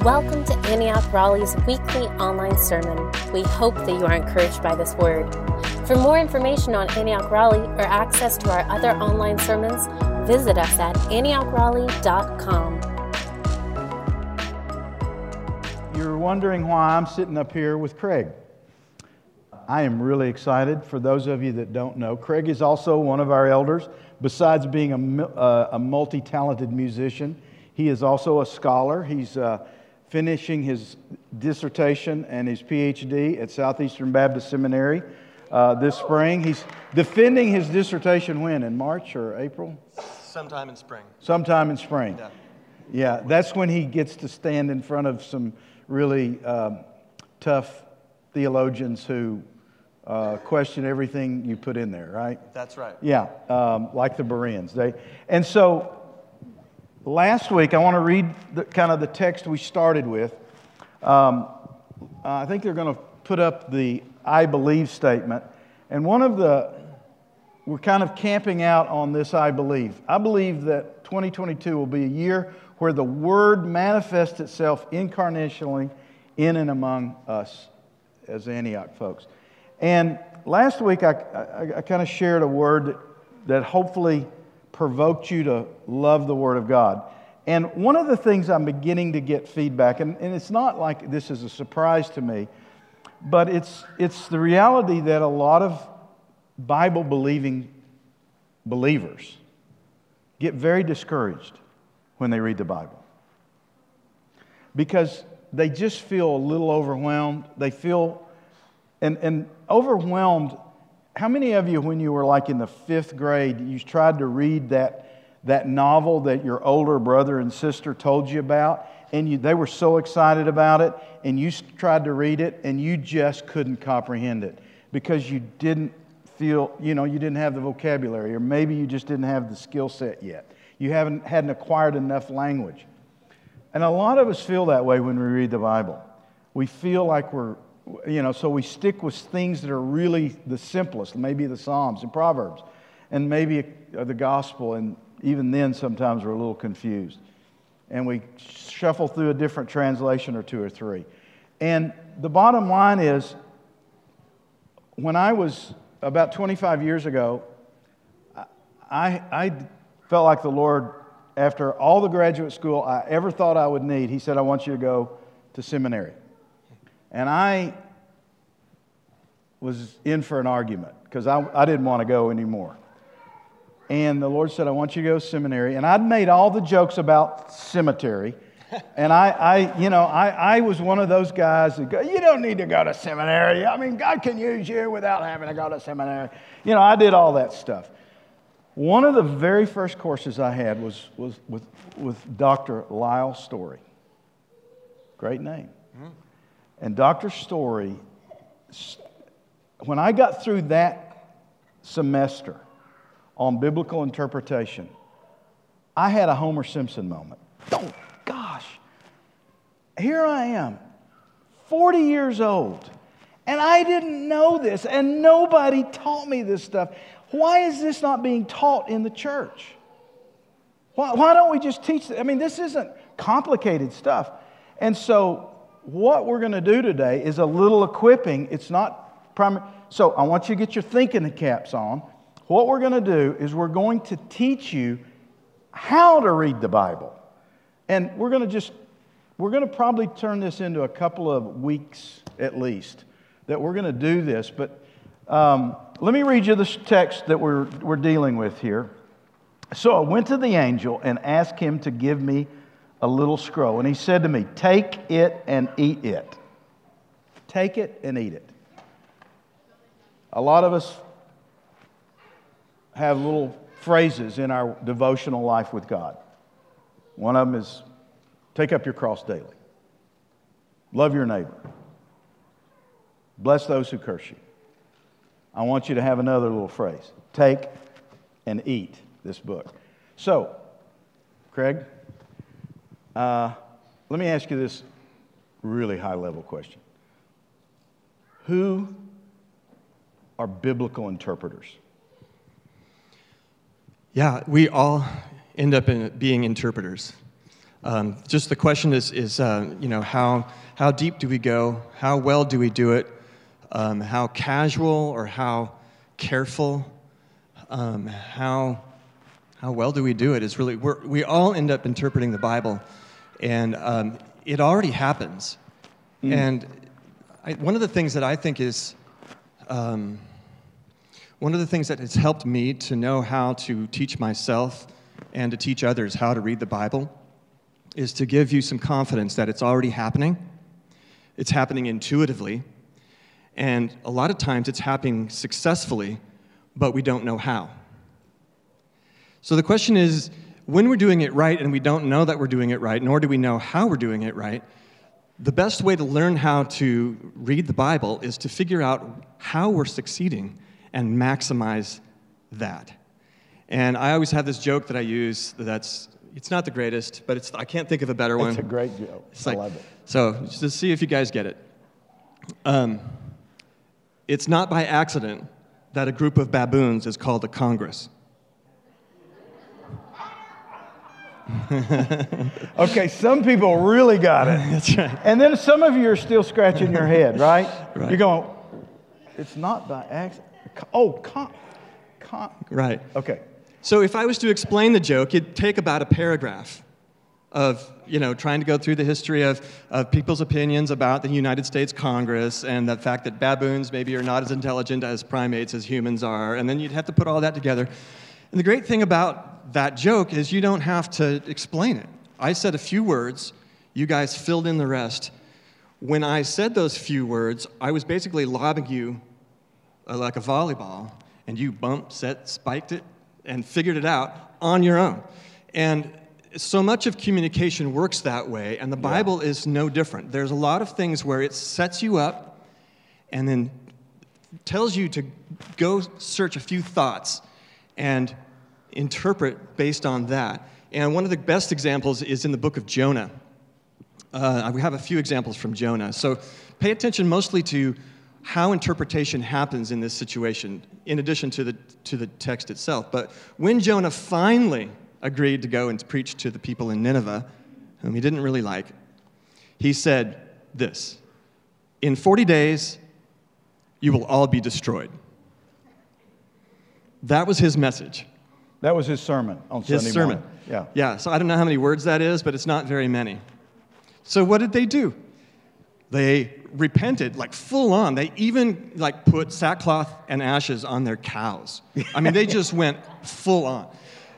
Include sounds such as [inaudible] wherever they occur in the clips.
Welcome to Antioch Raleigh's weekly online sermon. We hope that you are encouraged by this word. For more information on Antioch Raleigh or access to our other online sermons, visit us at antiochraleigh.com. You're wondering why I'm sitting up here with Craig. I am really excited. For those of you that don't know, Craig is also one of our elders. Besides being a, uh, a multi talented musician, he is also a scholar. He's uh, finishing his dissertation and his PhD at Southeastern Baptist Seminary uh, this spring. He's defending his dissertation when? In March or April? Sometime in spring. Sometime in spring. Yeah. Yeah, that's when he gets to stand in front of some really um, tough theologians who uh, question everything you put in there, right? That's right. Yeah, um, like the Bereans. They, and so last week, I want to read the, kind of the text we started with. Um, I think they're going to put up the I believe statement. And one of the, we're kind of camping out on this I believe. I believe that 2022 will be a year where the Word manifests itself incarnationally in and among us as Antioch folks. And last week, I, I, I kind of shared a word that, that hopefully provoked you to love the Word of God. And one of the things I'm beginning to get feedback, and, and it's not like this is a surprise to me, but it's, it's the reality that a lot of Bible believing believers get very discouraged when they read the Bible because they just feel a little overwhelmed. They feel, and, and overwhelmed. How many of you, when you were like in the fifth grade, you tried to read that, that novel that your older brother and sister told you about? And you, they were so excited about it, and you tried to read it, and you just couldn't comprehend it because you didn't feel, you know, you didn't have the vocabulary, or maybe you just didn't have the skill set yet. You haven't, hadn't acquired enough language. And a lot of us feel that way when we read the Bible. We feel like we're, you know, so we stick with things that are really the simplest, maybe the Psalms and Proverbs, and maybe uh, the gospel, and even then sometimes we're a little confused. And we shuffle through a different translation or two or three. And the bottom line is when I was about 25 years ago, I, I felt like the Lord after all the graduate school I ever thought I would need, he said, I want you to go to seminary. And I was in for an argument because I, I didn't want to go anymore. And the Lord said, I want you to go to seminary. And I'd made all the jokes about cemetery. [laughs] And I, I you know, I, I was one of those guys that go, you don't need to go to seminary. I mean, God can use you without having to go to seminary. You know, I did all that stuff. One of the very first courses I had was, was with, with Dr. Lyle Story. Great name. And Dr. Story, when I got through that semester on biblical interpretation, I had a Homer Simpson moment. Oh, gosh. Here I am, 40 years old, and I didn't know this, and nobody taught me this stuff. Why is this not being taught in the church? Why, why don't we just teach? This? I mean, this isn't complicated stuff. And so, what we're going to do today is a little equipping. It's not primary. So, I want you to get your thinking caps on. What we're going to do is we're going to teach you how to read the Bible. And we're going to just, we're going to probably turn this into a couple of weeks at least that we're going to do this. But um, let me read you the text that we're, we're dealing with here. So I went to the angel and asked him to give me a little scroll. And he said to me, Take it and eat it. Take it and eat it. A lot of us have little phrases in our devotional life with God. One of them is take up your cross daily, love your neighbor, bless those who curse you. I want you to have another little phrase take and eat this book. So, Craig, uh, let me ask you this really high level question Who are biblical interpreters? Yeah, we all end up in being interpreters. Um, just the question is, is uh, you know, how, how deep do we go? How well do we do it? Um, how casual or how careful? Um, how, how well do we do it? Is really, we're, we all end up interpreting the Bible, and um, it already happens. Mm. And I, one of the things that I think is, um, one of the things that has helped me to know how to teach myself and to teach others how to read the Bible is to give you some confidence that it's already happening. It's happening intuitively. And a lot of times it's happening successfully, but we don't know how. So the question is when we're doing it right and we don't know that we're doing it right, nor do we know how we're doing it right, the best way to learn how to read the Bible is to figure out how we're succeeding and maximize that. And I always have this joke that I use that's it's not the greatest, but it's I can't think of a better one. It's a great joke. It's I love it. So just to see if you guys get it. Um, it's not by accident that a group of baboons is called a congress. [laughs] okay, some people really got it. That's right. And then some of you are still scratching your head, right? right. You're going, it's not by accident. Oh, con, con. Right. Okay. So if I was to explain the joke, it'd take about a paragraph of you know trying to go through the history of, of people's opinions about the United States Congress and the fact that baboons maybe are not as intelligent as primates as humans are, and then you'd have to put all that together. And the great thing about that joke is you don't have to explain it. I said a few words, you guys filled in the rest. When I said those few words, I was basically lobbing you uh, like a volleyball, and you bumped, set, spiked it, and figured it out on your own. And so much of communication works that way, and the Bible yeah. is no different. There's a lot of things where it sets you up and then tells you to go search a few thoughts and interpret based on that. And one of the best examples is in the book of Jonah. Uh, we have a few examples from Jonah. So pay attention mostly to how interpretation happens in this situation, in addition to the, to the text itself. But when Jonah finally agreed to go and preach to the people in Nineveh, whom he didn't really like, he said this In 40 days, you will all be destroyed. That was his message. That was his sermon on his Sunday sermon. Morning. Yeah. Yeah. So I don't know how many words that is, but it's not very many. So what did they do? They repented like full on. They even like put sackcloth and ashes on their cows. I mean, they just went full on.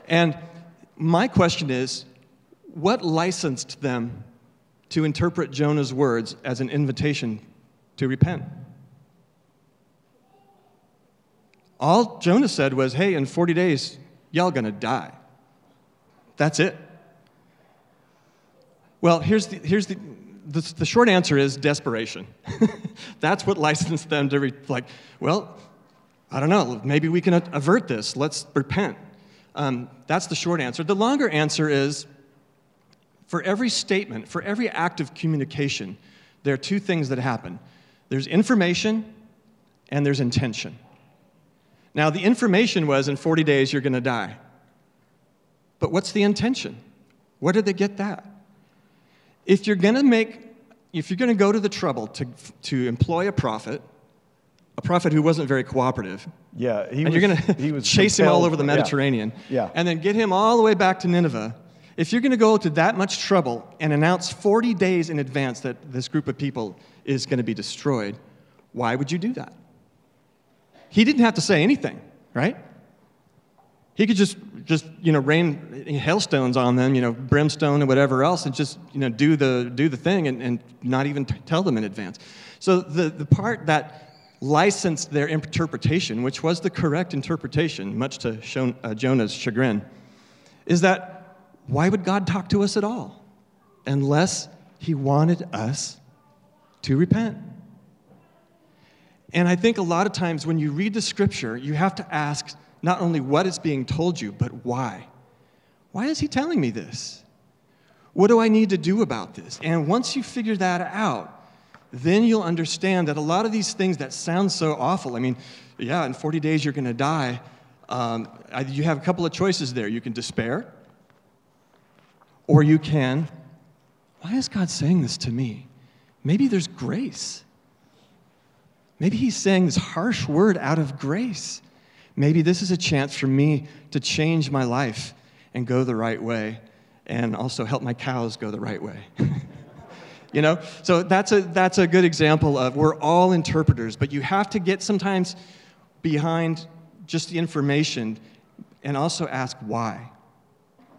And my question is, what licensed them to interpret Jonah's words as an invitation to repent? All Jonah said was, hey, in 40 days, y'all gonna die. That's it. Well, here's the, here's the, the, the short answer is desperation. [laughs] That's what licensed them to, re, like, well, I don't know, maybe we can avert this. Let's repent. Um, that's the short answer. The longer answer is for every statement, for every act of communication, there are two things that happen there's information and there's intention. Now, the information was in 40 days you're going to die. But what's the intention? Where did they get that? If you're going to make, if you're going to go to the trouble to, to employ a prophet, a prophet who wasn't very cooperative, yeah, and was, you're going to chase him all over the Mediterranean, yeah. yeah. and then get him all the way back to Nineveh, if you're going to go to that much trouble and announce 40 days in advance that this group of people is going to be destroyed, why would you do that? He didn't have to say anything, right? He could just, just you know, rain hailstones on them, you know, brimstone and whatever else, and just, you know, do the, do the thing and, and not even t- tell them in advance. So the, the part that licensed their interpretation, which was the correct interpretation, much to Shon- uh, Jonah's chagrin, is that why would God talk to us at all unless he wanted us to repent? And I think a lot of times when you read the scripture, you have to ask not only what is being told you, but why. Why is he telling me this? What do I need to do about this? And once you figure that out, then you'll understand that a lot of these things that sound so awful, I mean, yeah, in 40 days you're going to die. Um, you have a couple of choices there. You can despair, Or you can, why is God saying this to me? Maybe there's grace. Maybe He's saying this harsh word out of grace. Maybe this is a chance for me to change my life and go the right way and also help my cows go the right way. [laughs] you know? So that's a, that's a good example of we're all interpreters, but you have to get sometimes behind just the information and also ask why.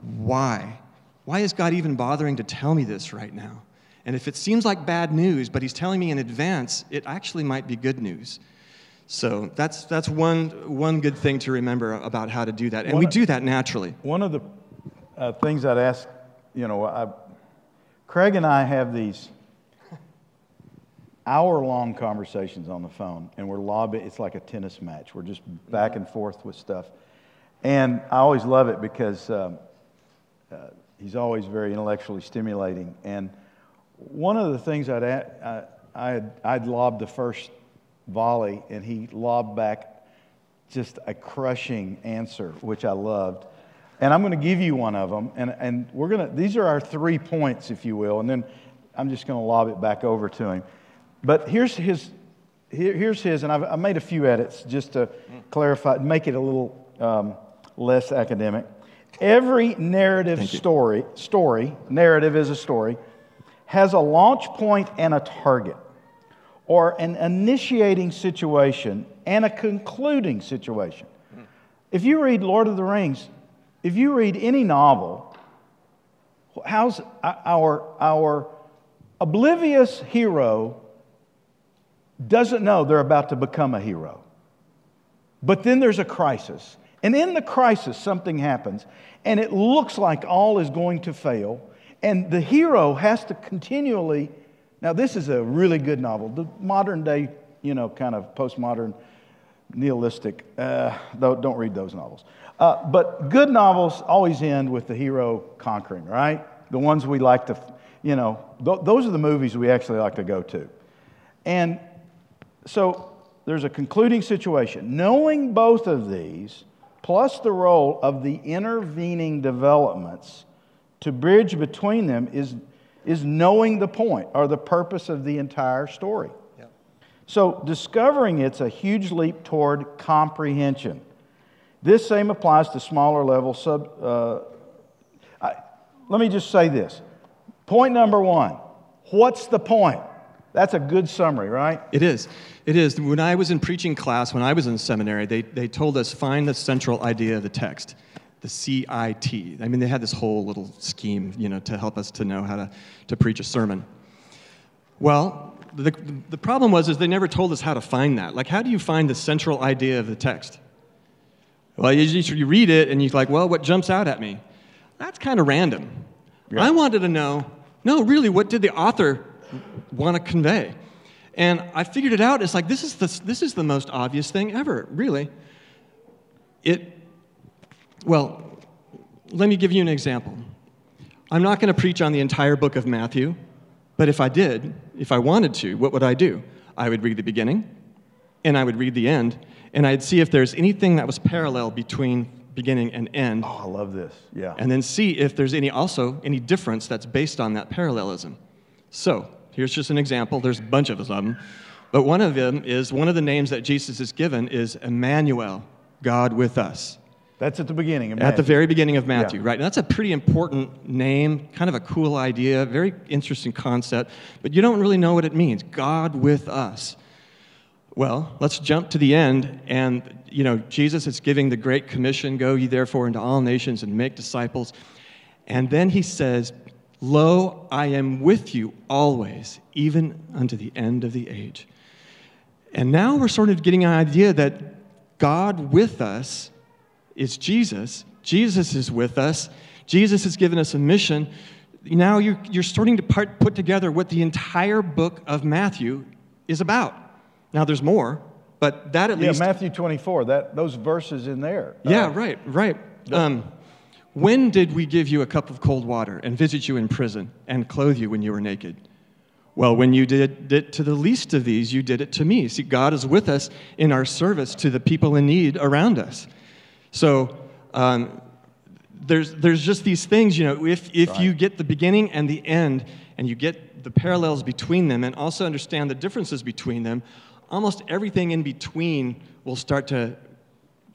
Why? Why is God even bothering to tell me this right now? And if it seems like bad news, but He's telling me in advance, it actually might be good news. So that's, that's one, one good thing to remember about how to do that. And One we do that naturally. One of the uh, things I'd ask, you know, I, Craig and I have these hour long conversations on the phone, and we're lobbying. It's like a tennis match. We're just back and forth with stuff. And I always love it because um, uh, he's always very intellectually stimulating. And one of the things I'd, I, I'd, I'd lobbed the first volley, and he lobbed back just a crushing answer, which I loved. And I'm going to give you one of them. And, and we're going to, these are our three points, if you will. And then I'm just going to lob it back over to him. But here's his, here, here's his, and I've, I made a few edits just to clarify, make it a little um, less academic. Every narrative story, story, narrative is a story, has a launch point and a target or an initiating situation and a concluding situation. If you read Lord of the Rings, if you read any novel, how's our, our oblivious hero doesn't know they're about to become a hero. But then there's a crisis. And in the crisis, something happens, and it looks like all is going to fail. And the hero has to continually. Now, this is a really good novel. The modern day, you know, kind of postmodern, nihilistic, uh, don't read those novels. Uh, but good novels always end with the hero conquering, right? The ones we like to, you know, th- those are the movies we actually like to go to. And so there's a concluding situation. Knowing both of these, plus the role of the intervening developments to bridge between them, is, is knowing the point or the purpose of the entire story. So discovering it's a huge leap toward comprehension. This same applies to smaller level sub. Uh, I, let me just say this. Point number one what's the point? That's a good summary, right? It is. It is. When I was in preaching class, when I was in seminary, they, they told us find the central idea of the text, the CIT. I mean, they had this whole little scheme, you know, to help us to know how to, to preach a sermon. Well, the, the problem was is they never told us how to find that. Like, how do you find the central idea of the text? Well, you, just- you read it and you're like, well, what jumps out at me? That's kind of random. I wanted to know, no, really, what did the author want to convey? And I figured it out. It's like, this is the, this is the most obvious thing ever, really. It, well, let me give you an example. I'm not going to preach on the entire book of Matthew, but if I did, if I wanted to, what would I do? I would read the beginning, and I would read the end, and I'd see if there's anything that was parallel between beginning and end, Oh, I love this. Yeah. and then see if there's any also any difference that's based on that parallelism. So here's just an example. There's a bunch of them, but one of them is one of the names that Jesus is given is Emmanuel, God with us. That's at the beginning. of At the very beginning of Matthew, Yeah. right? And that's a pretty important name, kind of a cool idea, very interesting concept, but you don't really know what it means. God with us. Well, let's jump to the end, and you know, Jesus is giving the Great Commission: "Go ye therefore into all nations and make disciples." And then he says, "Lo, I am with you always, even unto the end of the age." And now we're sort of getting an idea that God with us is Jesus. Jesus is with us. Jesus has given us a mission. Now you're, you're starting to part, put together what the entire book of Matthew is about. Now there's more, but that at Yeah, least. Matthew 24, that, those verses in there. Yeah, Uh, right, right. Um, when did we give you a cup of cold water and visit you in prison and clothe you when you were naked? Well, when you did it to the least of these, you did it to me. See, God is with us in our service to the people in need around us. So, um, there's, there's just these things, you know, if, if Right. you get the beginning and the end and you get the parallels between them and also understand the differences between them, almost everything in between will start to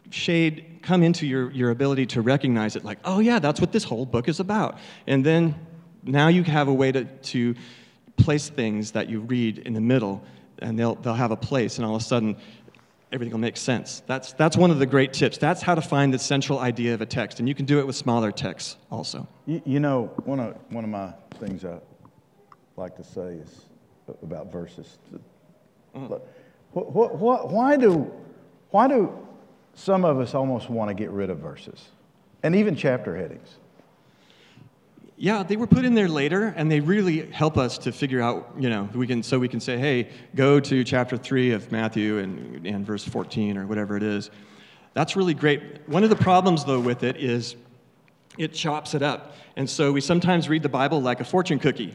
shade, come into your, your ability to recognize it like, oh, yeah, that's what this whole book is about. And then now you have a way to, to place things that you read in the middle, and they'll, they'll have a place, and all of a sudden, everything will make sense. That's, that's one of the great tips. That's how to find the central idea of a text, and you can do it with smaller texts also. You, you know, one of, one of my things I like to say is about verses. What, what, what, why, do, why do some of us almost want to get rid of verses and even chapter headings? Yeah, they were put in there later, and they really help us to figure out, you know, we can so we can say, hey, go to chapter three of Matthew and, and verse 14 or whatever it is. That's really great. One of the problems, though, with it is it chops it up, and so we sometimes read the Bible like a fortune cookie,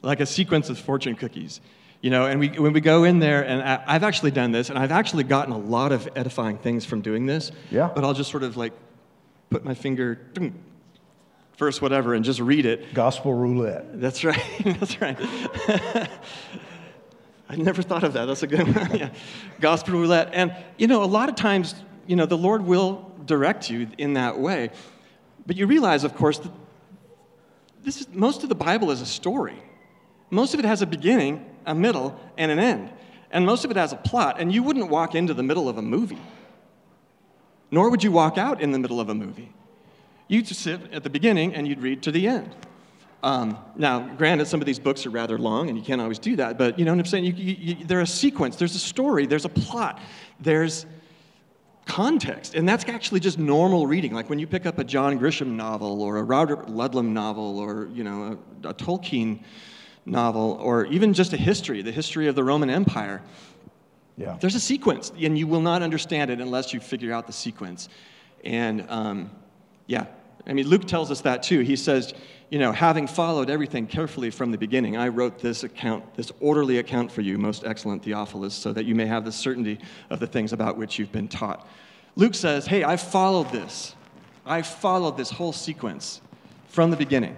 like a sequence of fortune cookies. You know, and we, when we go in there, and I, I've actually done this, and I've actually gotten a lot of edifying things from doing this. Yeah. But I'll just sort of like put my finger, verse whatever, and just read it. Gospel roulette. That's right. [laughs] That's right. [laughs] I never thought of that. That's a good one. [laughs] yeah. Gospel roulette. And, you know, a lot of times, you know, the Lord will direct you in that way. But you realize, of course, that this is, most of the Bible is a story. Most of it has a beginning, a middle, and an end. And most of it has a plot. And you wouldn't walk into the middle of a movie, nor would you walk out in the middle of a movie. You'd sit at the beginning and you'd read to the end. Um, now, granted, some of these books are rather long, and you can't always do that. But you know what I'm saying? You, you, you, they're a sequence. There's a story. There's a plot. There's context, and that's actually just normal reading. Like when you pick up a John Grisham novel, or a Robert Ludlum novel, or you know a, a Tolkien novel, or even just a history, the history of the Roman Empire. Yeah. There's a sequence, and you will not understand it unless you figure out the sequence. And um, yeah, I mean, Luke tells us that too. He says, you know, having followed everything carefully from the beginning, I wrote this account, this orderly account for you, most excellent Theophilus, so that you may have the certainty of the things about which you've been taught. Luke says, hey, I followed this. I followed this whole sequence from the beginning.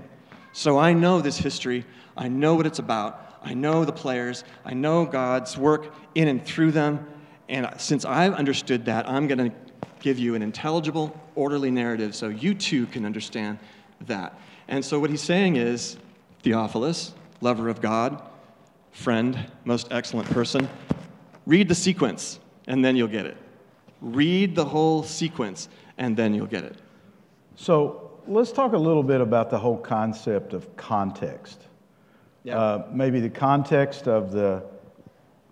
So I know this history. I know what it's about. I know the players. I know God's work in and through them. And since I've understood that, I'm going to give you an intelligible, orderly narrative so you too can understand that. And so what he's saying is Theophilus, lover of God, friend, most excellent person, read the sequence and then you'll get it. Read the whole sequence and then you'll get it. So let's talk a little bit about the whole concept of context. Yeah. Uh, maybe the context of the,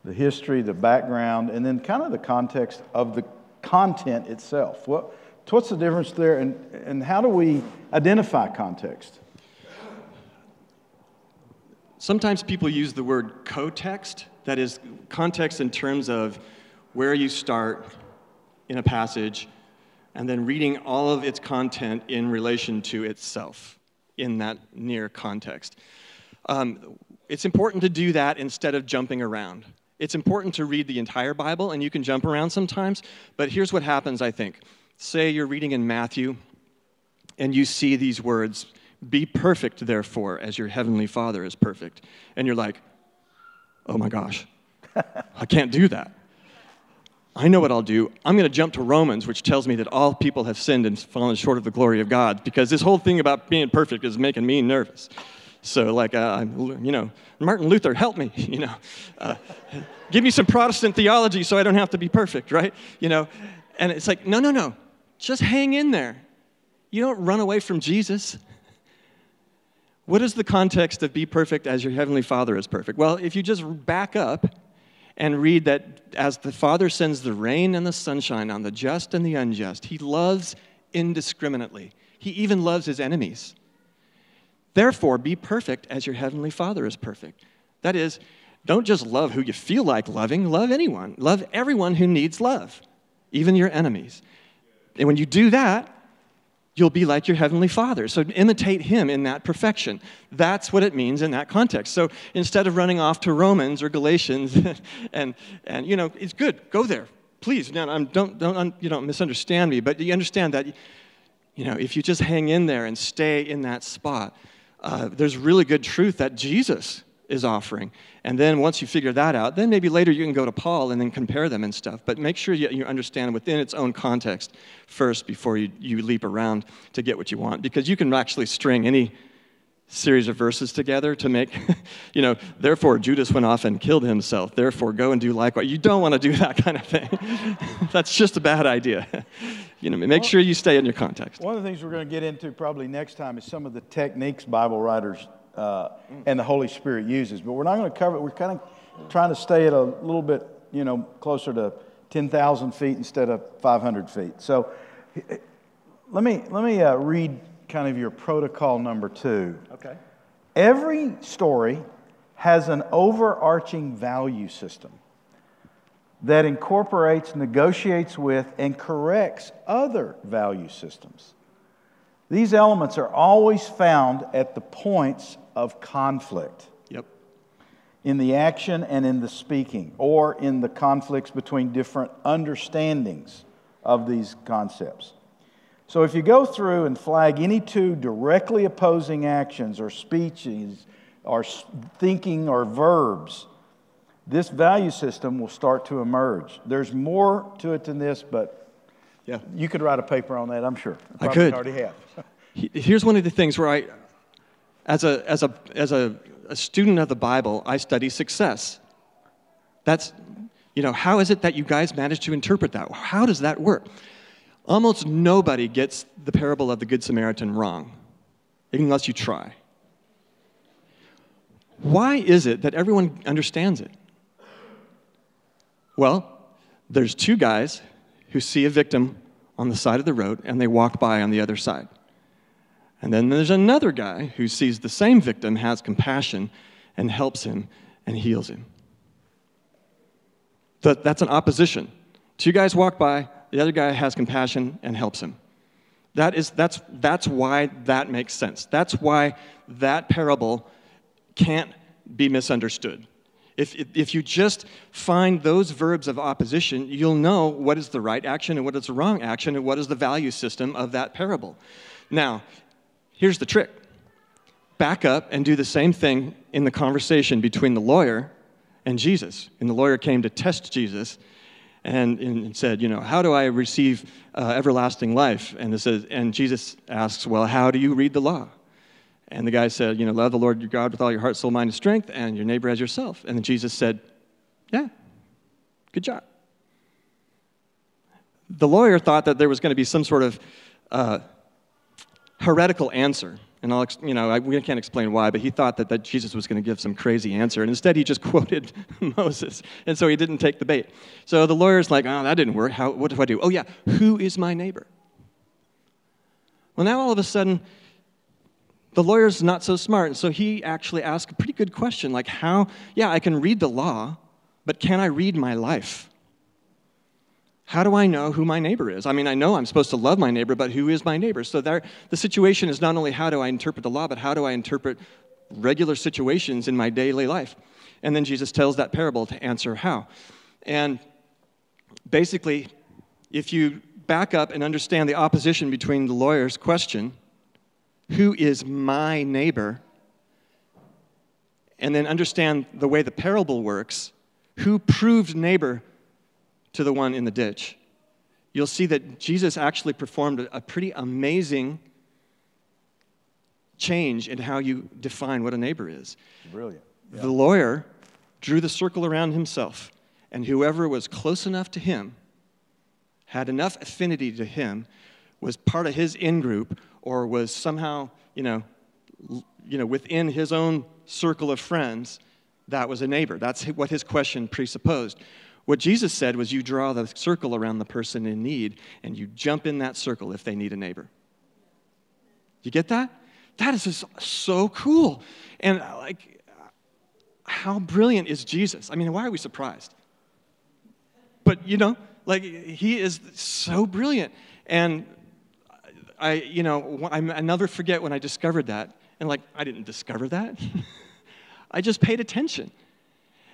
the history, the background, and then kind of the context of the content itself. What, what's the difference there, and, and how do we identify context? Sometimes people use the word co-text, that is context in terms of where you start in a passage and then reading all of its content in relation to itself in that near context. Um, it's important to do that instead of jumping around. It's important to read the entire Bible, and you can jump around sometimes, but here's what happens, I think. Say you're reading in Matthew, and you see these words, be perfect, therefore, as your heavenly Father is perfect. And you're like, oh my gosh, I can't do that. I know what I'll do. I'm going to jump to Romans, which tells me that all people have sinned and fallen short of the glory of God, because this whole thing about being perfect is making me nervous. So, like, uh, you know, Martin Luther, help me, [laughs] you know. Uh, give me some Protestant theology so I don't have to be perfect, right? You know, and it's like, no, no, no. Just hang in there. You don't run away from Jesus. What is the context of be perfect as your heavenly Father is perfect? Well, if you just back up and read that as the Father sends the rain and the sunshine on the just and the unjust, He loves indiscriminately. He even loves His enemies. Therefore, be perfect as your heavenly Father is perfect. That is, don't just love who you feel like loving, love anyone. Love everyone who needs love, even your enemies. And when you do that, you'll be like your heavenly father. So imitate him in that perfection. That's what it means in that context. So instead of running off to Romans or Galatians, [laughs] and, and you know, it's good, go there. Please, now, I'm, don't, don't, you don't misunderstand me, but you understand that You know, if you just hang in there and stay in that spot, uh, there's really good truth that Jesus is offering. And then once you figure that out, then maybe later you can go to Paul and then compare them and stuff. But make sure you, you understand within its own context first before you, you leap around to get what you want. Because you can actually string any series of verses together to make, [laughs] you know, therefore Judas went off and killed himself. Therefore go and do likewise. You don't want to do [laughs] that kind of thing. [laughs] That's just a bad idea. You know, make sure you stay in your context. One of the things we're going to get into probably next time is some of the techniques Bible writers uh, and the Holy Spirit uses. But we're not going to cover it. We're kind of trying to stay at a little bit, you know, closer to 10,000 feet instead of 500 feet. So let me, let me uh, read kind of your protocol number two. Okay. Every story has an overarching value system that incorporates, negotiates with, and corrects other value systems. These elements are always found at the points of conflict. Yep. In the action and in the speaking, or in the conflicts between different understandings of these concepts. So if you go through and flag any two directly opposing actions or speeches or thinking or verbs, this value system will start to emerge. There's more to it than this, but yeah. You could write a paper on that, I'm sure. I could. already have. [laughs] Here's one of the things where I, as a, as a, as a, a student of the Bible, I study success. That's, you know, how is it that you guys manage to interpret that? How does that work? Almost nobody gets the parable of the Good Samaritan wrong, unless you try. Why is it that everyone understands it? Well, there's two guys who see a victim on the side of the road and they walk by on the other side. And then there's another guy who sees the same victim, has compassion, and helps him and heals him. that's an opposition. Two guys walk by, the other guy has compassion and helps him. That is, that's, that's why that makes sense. That's why that parable can't be misunderstood. If, if you just find those verbs of opposition, you'll know what is the right action and what is the wrong action and what is the value system of that parable. Now, here's the trick back up and do the same thing in the conversation between the lawyer and Jesus. And the lawyer came to test Jesus and, and said, You know, how do I receive uh, everlasting life? And, says, and Jesus asks, Well, how do you read the law? And the guy said, You know, love the Lord your God with all your heart, soul, mind, and strength, and your neighbor as yourself. And then Jesus said, Yeah, good job. The lawyer thought that there was going to be some sort of uh, heretical answer. And I'll, you know, I, we can't explain why, but he thought that, that Jesus was going to give some crazy answer. And instead, he just [laughs] quoted Moses. And so he didn't take the bait. So the lawyer's like, oh, that didn't work. How, what do I do? Oh, yeah, who is my neighbor? Well, now all of a sudden, the lawyer's not so smart, and so he actually asked a pretty good question like, how, yeah, I can read the law, but can I read my life? How do I know who my neighbor is? I mean, I know I'm supposed to love my neighbor, but who is my neighbor? So there, the situation is not only how do I interpret the law, but how do I interpret regular situations in my daily life? And then Jesus tells that parable to answer how. And basically, if you back up and understand the opposition between the lawyer's question who is my neighbor, and then understand the way the parable works, who proved neighbor to the one in the ditch, you'll see that Jesus actually performed a pretty amazing change in how you define what a neighbor is. Brilliant. Yeah. The lawyer drew the circle around himself, and whoever was close enough to him, had enough affinity to him, was part of his in group, or was somehow, you know, you know, within his own circle of friends, that was a neighbor. That's what his question presupposed. What Jesus said was you draw the circle around the person in need and you jump in that circle if they need a neighbor. You get that? That is just so cool. And uh, like, how brilliant is Jesus? I mean, why are we surprised? But, you know, like, he is so brilliant. And I, you know, I, never forget when I discovered that. And like, I didn't discover that. [laughs] I just paid attention.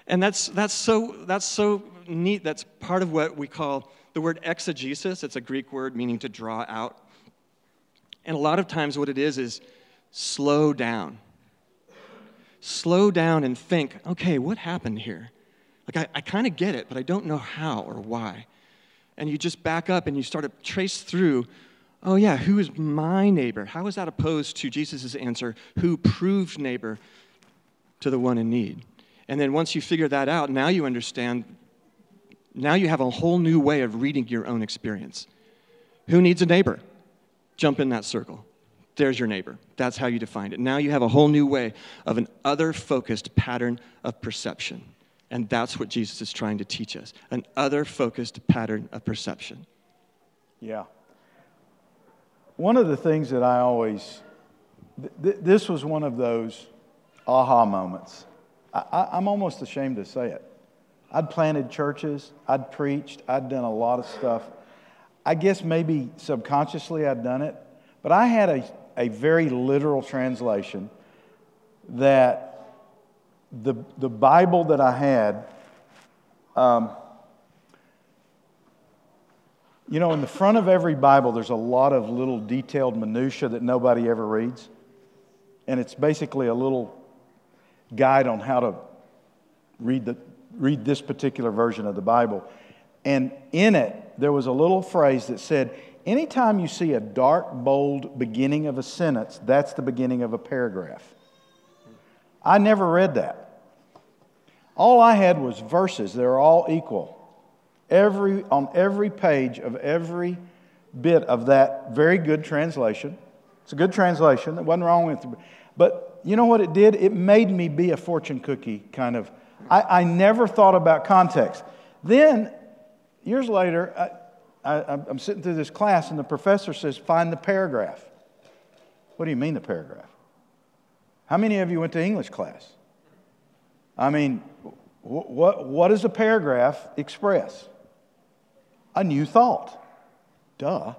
And that's, that's, so, that's so neat. That's part of what we call the word exegesis. It's a Greek word meaning to draw out. And a lot of times, what it is is slow down. Slow down and think, okay, what happened here? Like, I, I kind of get it, but I don't know how or why. And you just back up and you start to trace through oh, yeah, who is my neighbor? How is that opposed to Jesus' answer, who proved neighbor to the one in need? And then once you figure that out, now you understand, now you have a whole new way of reading your own experience. Who needs a neighbor? Jump in that circle. There's your neighbor. That's how you define it. Now you have a whole new way of an other focused pattern of perception. And that's what Jesus is trying to teach us an other focused pattern of perception. Yeah. One of the things that I always, th- this was one of those aha moments. I, I'm almost ashamed to say it. I'd planted churches, I'd preached, I'd done a lot of stuff. I guess maybe subconsciously I'd done it, but I had a, a very literal translation that the, the Bible that I had, um, you know, in the front of every Bible, there's a lot of little detailed minutia that nobody ever reads. And it's basically a little guide on how to read, the, read this particular version of the Bible. And in it, there was a little phrase that said, Anytime you see a dark, bold beginning of a sentence, that's the beginning of a paragraph. I never read that. All I had was verses, they're all equal. Every, on every page of every bit of that very good translation. It's a good translation, there wasn't wrong with it. But you know what it did? It made me be a fortune cookie kind of. I, I never thought about context. Then, years later, I, I, I'm sitting through this class, and the professor says, Find the paragraph. What do you mean, the paragraph? How many of you went to English class? I mean, what, what does a paragraph express? A new thought. Duh.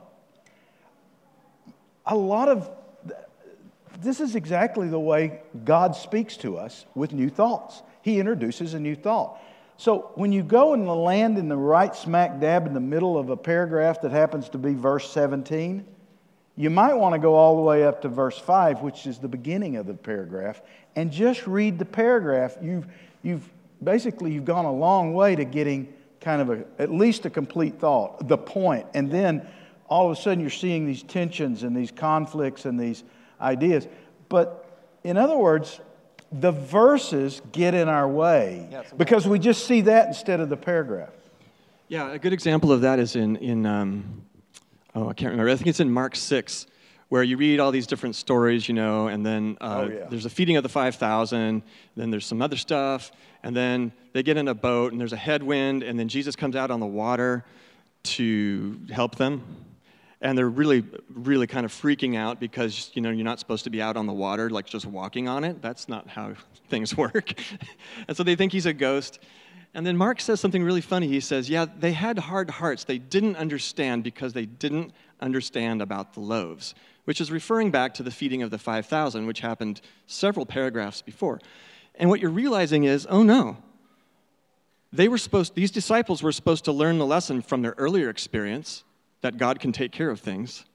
A lot of this is exactly the way God speaks to us with new thoughts. He introduces a new thought. So when you go and land in the right smack dab in the middle of a paragraph that happens to be verse 17, you might want to go all the way up to verse 5, which is the beginning of the paragraph, and just read the paragraph. You've, you've basically you've gone a long way to getting kind of a, at least a complete thought, the point, and then all of a sudden you're seeing these tensions and these conflicts and these ideas. But in other words, the verses get in our way yeah, because we just see that instead of the paragraph. Yeah, a good example of that is in, in um, oh, I can't remember. I think it's in Mark 6, where you read all these different stories, you know, and then uh, oh, yeah. there's a feeding of the 5,000, then there's some other stuff, and then they get in a boat, and there's a headwind, and then Jesus comes out on the water to help them. And they're really really kind of freaking out because you know you're not supposed to be out on the water like just walking on it. That's not how [laughs] things [laughs] work. And so they think he's a ghost. And then mark says something really funny. He says yeah they had hard hearts. They didn't understand because they didn't understand about the loaves which is referring back to the feeding of the 5000 which happened several paragraphs before and what you're realizing is oh no they were supposed these disciples were supposed to learn the lesson from their earlier experience that God can take care of things.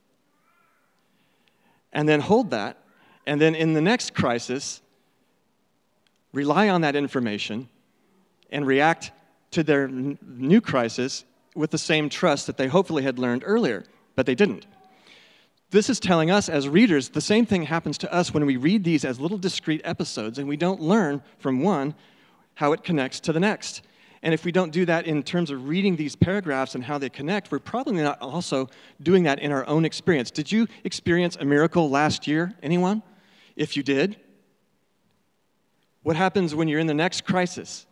And then hold that. And then in the next crisis, rely on that information and react to their n- new crisis with the same trust that they hopefully had learned earlier, but they didn't. This is telling us as readers the same thing happens to us when we read these as little discrete episodes and we don't learn from one how it connects to the next. And if we don't do that in terms of reading these paragraphs and how they connect, we're probably not also doing that in our own experience. Did you experience a miracle last year? Anyone? If you did, what happens when you're in the next crisis?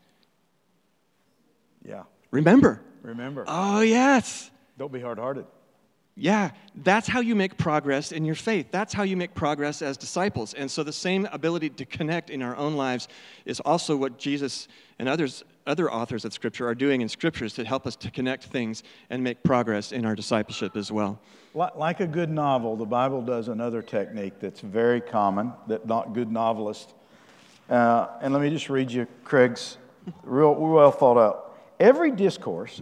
Yeah. Remember. Remember. Oh, yes. Don't be hard hearted. Yeah, that's how you make progress in your faith. That's how you make progress as disciples. And so the same ability to connect in our own lives is also what Jesus and others other authors of Scripture are doing in Scriptures to help us to connect things and make progress in our discipleship as well. Like a good novel, the Bible does another technique that's very common that not good novelists. Uh, and let me just read you Craig's real well thought out. Every discourse,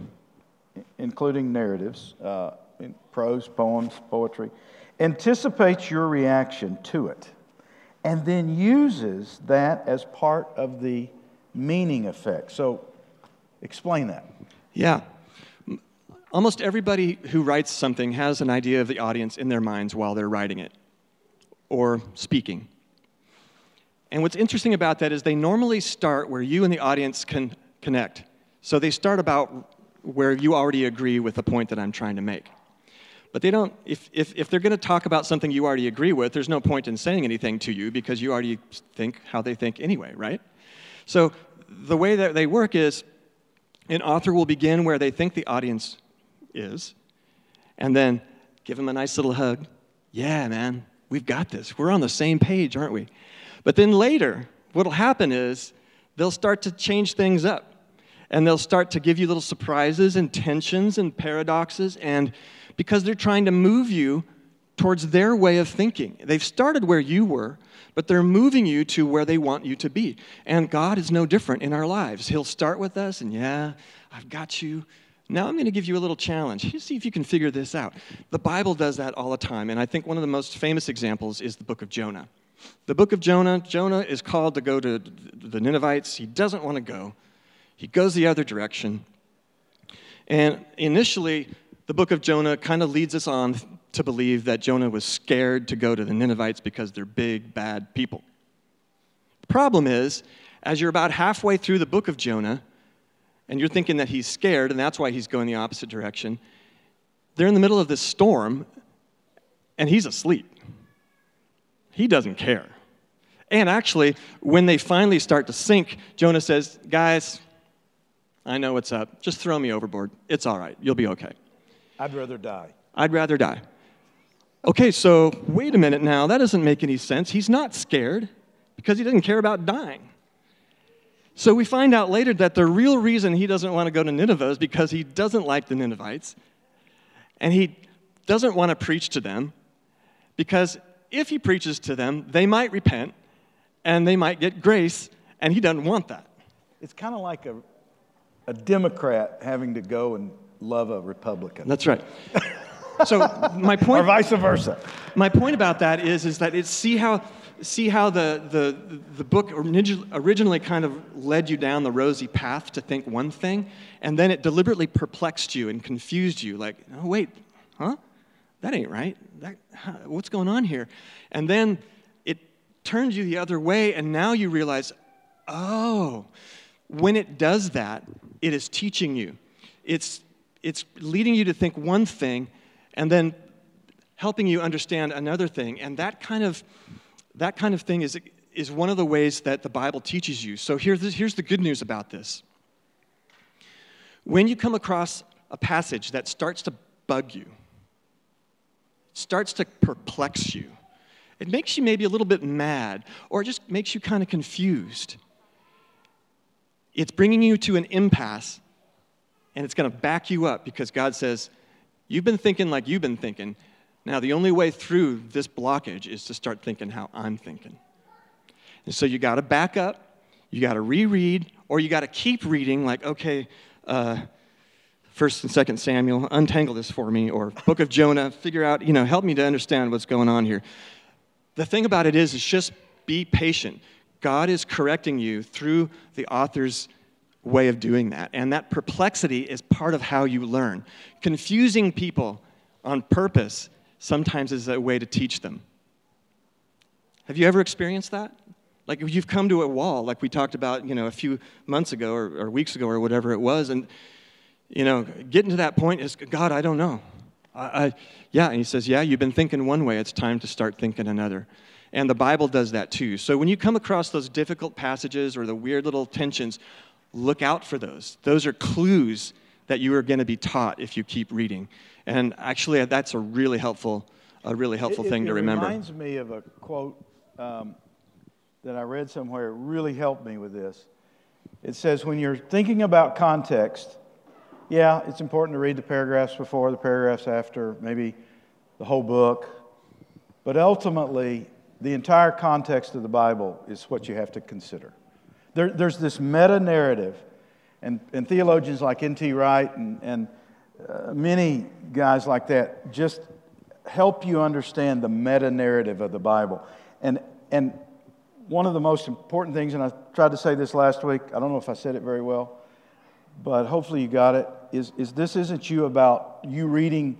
including narratives, uh, prose, poems, poetry, anticipates your reaction to it, and then uses that as part of the meaning effect. So, explain that. Yeah. Almost everybody who writes something has an idea of the audience in their minds while they're writing it or speaking. And what's interesting about that is they normally start where you and the audience can connect. So they start about where you already agree with the point that I'm trying to make. But they don't, if, if, if they're going to talk about something you already agree with, there's no point in saying anything to you because you already think how they think anyway, right? So the way that they work is an author will begin where they think the audience is, and then give them a nice little hug. Yeah, man, we've got this. We're on the same page, aren't we? But then later, what'll happen is they'll start to change things up. And they'll start to give you little surprises and tensions and paradoxes, and because they're trying to move you towards their way of thinking. They've started where you were, but they're moving you to where they want you to be. And God is no different in our lives. He'll start with us, and yeah, I've got you. Now I'm going to give you a little challenge. See if you can figure this out. The Bible does that all the time, and I think one of the most famous examples is the book of Jonah. The book of Jonah, Jonah is called to go to the Ninevites. He doesn't want to go. He goes the other direction. And initially, the book of Jonah kind of leads us on to believe that Jonah was scared to go to the Ninevites because they're big, bad people. The problem is, as you're about halfway through the book of Jonah, and you're thinking that he's scared and that's why he's going the opposite direction, they're in the middle of this storm and he's asleep. He doesn't care. And actually, when they finally start to sink, Jonah says, Guys, I know what's up. Just throw me overboard. It's all right. You'll be okay. I'd rather die. I'd rather die. Okay, so wait a minute now. That doesn't make any sense. He's not scared because he doesn't care about dying. So we find out later that the real reason he doesn't want to go to Nineveh is because he doesn't like the Ninevites and he doesn't want to preach to them because if he preaches to them, they might repent and they might get grace, and he doesn't want that. It's kind of like a, a Democrat having to go and love a Republican. That's right. So my [laughs] point, or vice versa. My point about that is, is that it's see how see how the, the, the book originally kind of led you down the rosy path to think one thing, and then it deliberately perplexed you and confused you. Like, oh, wait, huh? that ain't right. That, what's going on here? And then it turns you the other way, and now you realize, oh, when it does that, it is teaching you. It's, it's leading you to think one thing, and then helping you understand another thing. And that kind of, that kind of thing is, is one of the ways that the Bible teaches you. So here's here's the good news about this. When you come across a passage that starts to bug you, starts to perplex you. It makes you maybe a little bit mad, or it just makes you kind of confused. It's bringing you to an impasse, and it's going to back you up because God says, You've been thinking like you've been thinking. Now, the only way through this blockage is to start thinking how I'm thinking. And so you got to back up, you got to reread, or you got to keep reading, like, okay, uh, First and Second Samuel, untangle this for me, or Book of Jonah, figure out, you know, help me to understand what's going on here. The thing about it is, is just be patient. God is correcting you through the author's way of doing that. And that perplexity is part of how you learn. Confusing people on purpose sometimes is a way to teach them. Have you ever experienced that? Like you've come to a wall, like we talked about, you know, a few months ago or, or weeks ago or whatever it was, and you know, getting to that point is, God, I don't know. I, I, yeah, and he says, yeah, you've been thinking one way. It's time to start thinking another. And the Bible does that too. So when you come across those difficult passages or the weird little tensions, look out for those. Those are clues that you are going to be taught if you keep reading. And actually, that's a really helpful, a really helpful it, thing it, to remember. It reminds me of a quote um, that I read somewhere. It really helped me with this. It says, when you're thinking about context, yeah, it's important to read the paragraphs before, the paragraphs after, maybe the whole book. But ultimately, the entire context of the Bible is what you have to consider. There, there's this meta narrative, and, and theologians like N.T. Wright and, and uh, many guys like that just help you understand the meta narrative of the Bible. And, and one of the most important things, and I tried to say this last week, I don't know if I said it very well, but hopefully you got it, is, is this isn't you about you reading,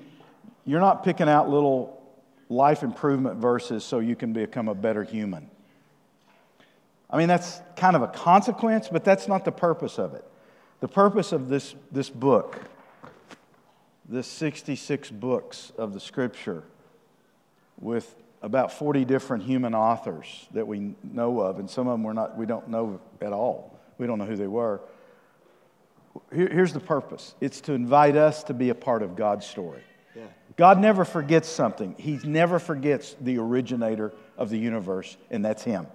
you're not picking out little life improvement verses so you can become a better human. I mean, that's kind of a consequence, but that's not the purpose of it. The purpose of this, this book, this 66 books of the scripture with about 40 different human authors that we know of, and some of them we're not, we don't know at all. We don't know who they were. Here, here's the purpose it's to invite us to be a part of God's story. Yeah. God never forgets something, He never forgets the originator of the universe, and that's Him.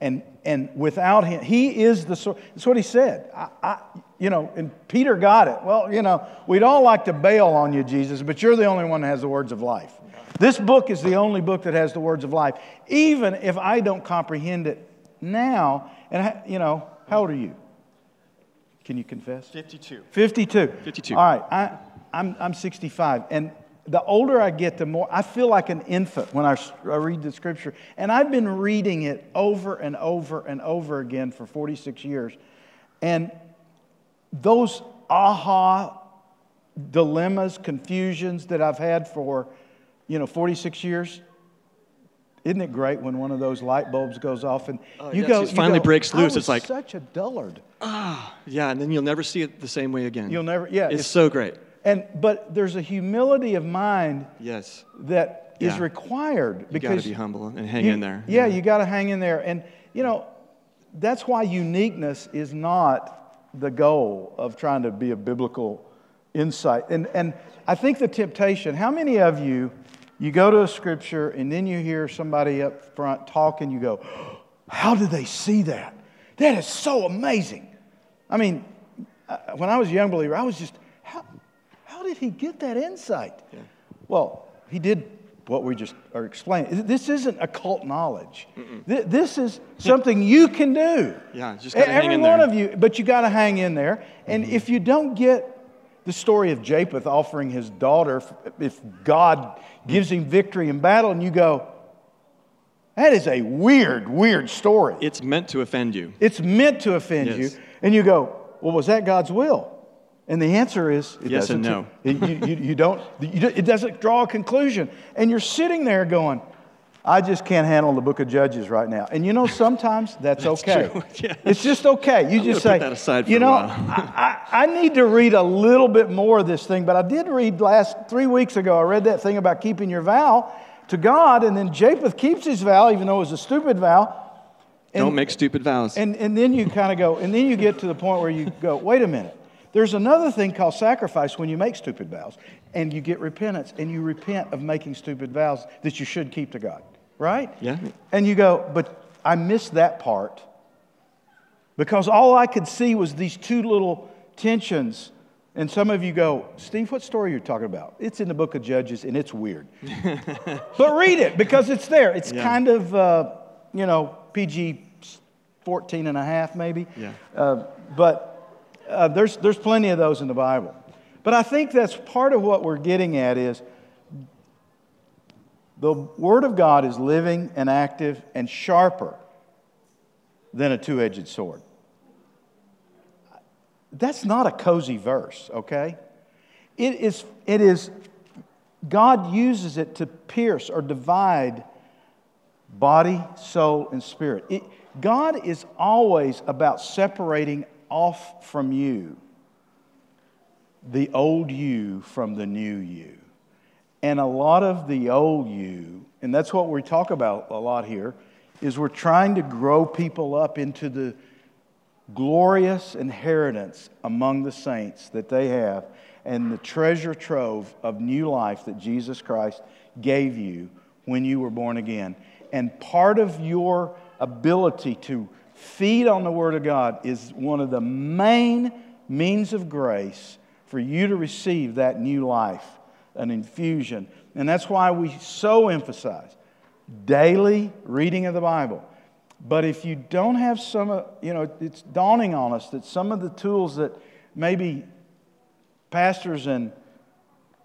And, and without him, he is the source. That's what he said. I, I, you know, and Peter got it. Well, you know, we'd all like to bail on you, Jesus, but you're the only one that has the words of life. This book is the only book that has the words of life, even if I don't comprehend it now. And, you know, how old are you? Can you confess? 52. 52. 52. All right. I, I'm, I'm 65. And the older I get, the more I feel like an infant when I, I, read the scripture. And I've been reading it over and over and over again for 46 years. And those aha dilemmas, confusions that I've had for, you know, 46 years, isn't it great when one of those light bulbs goes off and oh, you yes, go, it finally go, breaks loose? it's like such a dullard. Ah, yeah, and then you'll never see it the same way again. You'll never, yeah, it's, it's so great. And but there's a humility of mind. Yes. That is yeah. required because you got to be humble and hang you, in there. Yeah, yeah. you got to hang in there, and you know that's why uniqueness is not the goal of trying to be a biblical insight. And and I think the temptation. How many of you? You go to a scripture and then you hear somebody up front talk and you go, How did they see that? That is so amazing. I mean, uh, when I was a young believer, I was just, did he get that insight? Yeah. Well, he did what we just are explaining. This isn't occult knowledge. Mm-mm. This is something you can do. Yeah, just every one there. of you. But you got to hang in there. And mm-hmm. if you don't get the story of Jephthah offering his daughter, if God gives him victory in battle, and you go, that is a weird, weird story. It's meant to offend you. It's meant to offend yes. you. And you go, well, was that God's will? And the answer is it yes and no. [laughs] It, you, you, you, don't, you, it doesn't draw a conclusion. And you're sitting there going, I just can't handle the book of Judges right now. And you know, [laughs] sometimes that's, that's okay. [laughs] Yes. It's just okay. You I'm just say, you know, I, I, I, need to read a little bit more of this thing, but I did read last three weeks ago, I read that thing about keeping your vow to God, and then Jephthah keeps his vow, even though it was a stupid vow. And, Don't make stupid vows. And, and then you kind of go, and then you get to the point where you go, wait a minute. There's another thing called sacrifice when you make stupid vows and you get repentance and you repent of making stupid vows that you should keep to God, right? Yeah. And you go, but I missed that part because all I could see was these two little tensions. And some of you go, Steve, what story are you talking about? It's in the book of Judges and it's weird. [laughs] but read it because it's there. It's yeah. kind of, uh, you know, PG 14 and a half, maybe. Yeah. Uh, but uh, there's, there's plenty of those in the Bible. But I think that's part of what we're getting at is the Word of God is living and active and sharper than a two edged sword. That's not a cozy verse, okay? It is, it is, God uses it to pierce or divide body, soul, and spirit. It, God is always about separating off from you the old you from the new you. And a lot of the old you, and that's what we talk about a lot here, is we're trying to grow people up into the glorious inheritance among the saints that they have and the treasure trove of new life that Jesus Christ gave you when you were born again. And part of your ability to feed on the Word of God is one of the main means of grace for you to receive that new life, an infusion. And that's why we so emphasize daily reading of the Bible. But if you don't have some, you know, it's dawning on us that some of the tools that maybe pastors and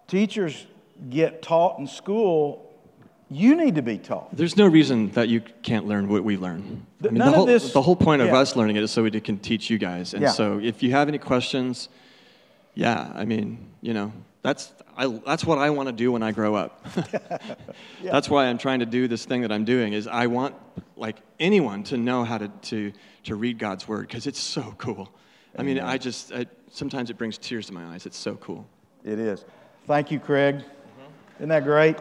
teachers get taught in school, you need to be taught. There's no reason that you can't learn what we learn. I mean, the, whole, this- the whole point of yeah. us learning it is so we can teach you guys. And Yeah. so if you have any questions, yeah, I mean, you know, that's, I, that's what I want to do when I grow up. [laughs] [laughs] That's why I'm trying to do this thing that I'm doing is I want like anyone to know how to, to, to read God's word because it's so cool. I mean, I just, I, sometimes it brings tears to my eyes. It's so cool. It is. Thank you, Craig. Mm-hmm. Isn't that great?